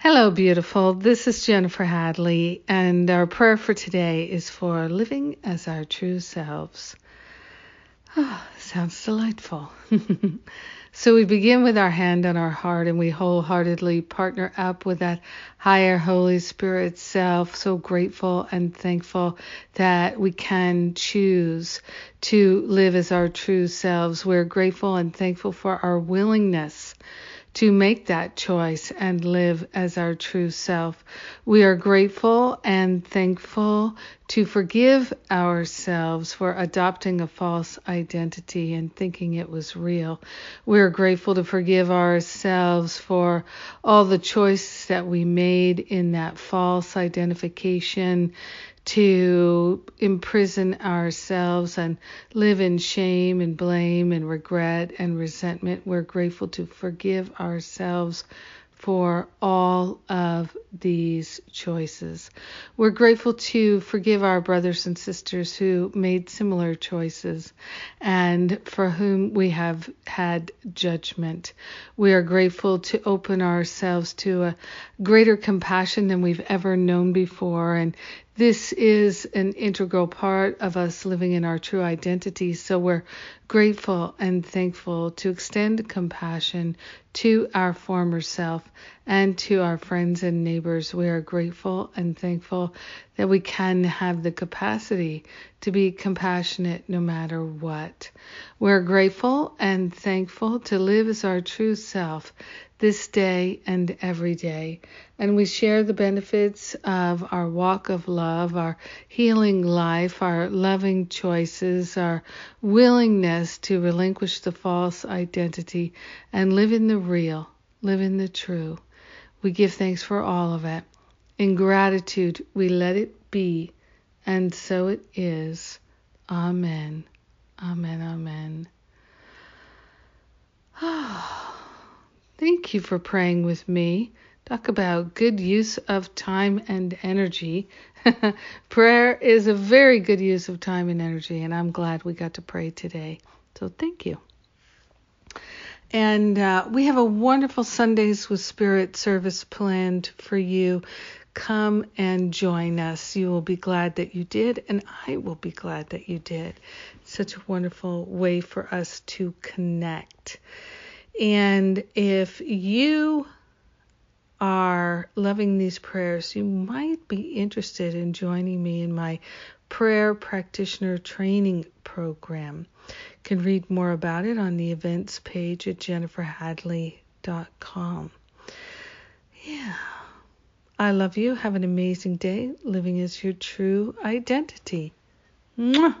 Hello, beautiful. This is Jennifer Hadley, and our prayer for today is for living as our true selves. Oh, sounds delightful. so we begin with our hand on our heart and we wholeheartedly partner up with that higher Holy Spirit self. So grateful and thankful that we can choose to live as our true selves. We're grateful and thankful for our willingness to make that choice and live as our true self. We are grateful and thankful to forgive ourselves for adopting a false identity and thinking it was real. We're grateful to forgive ourselves for all the choices that we made in that false identification to imprison ourselves and live in shame and blame and regret and resentment. We're grateful to forgive ourselves for all of these choices. We're grateful to forgive our brothers and sisters who made similar choices and for whom we have had judgment. We are grateful to open ourselves to a greater compassion than we've ever known before and this is an integral part of us living in our true identity. So we're grateful and thankful to extend compassion to our former self and to our friends and neighbors. We are grateful and thankful that we can have the capacity to be compassionate no matter what. We're grateful and thankful to live as our true self this day and every day. And we share the benefits of our walk of love, our healing life, our loving choices, our willingness to relinquish the false identity and live in the real, live in the true. We give thanks for all of it. In gratitude, we let it be, and so it is. Amen. Amen. Amen. Ah. Thank you for praying with me. Talk about good use of time and energy. Prayer is a very good use of time and energy, and I'm glad we got to pray today. So thank you. And uh, we have a wonderful Sundays with Spirit service planned for you. Come and join us. You will be glad that you did, and I will be glad that you did. Such a wonderful way for us to connect. And if you are loving these prayers, you might be interested in joining me in my prayer practitioner training program can read more about it on the events page at jenniferhadley.com. Yeah. I love you. Have an amazing day living as your true identity. Mwah.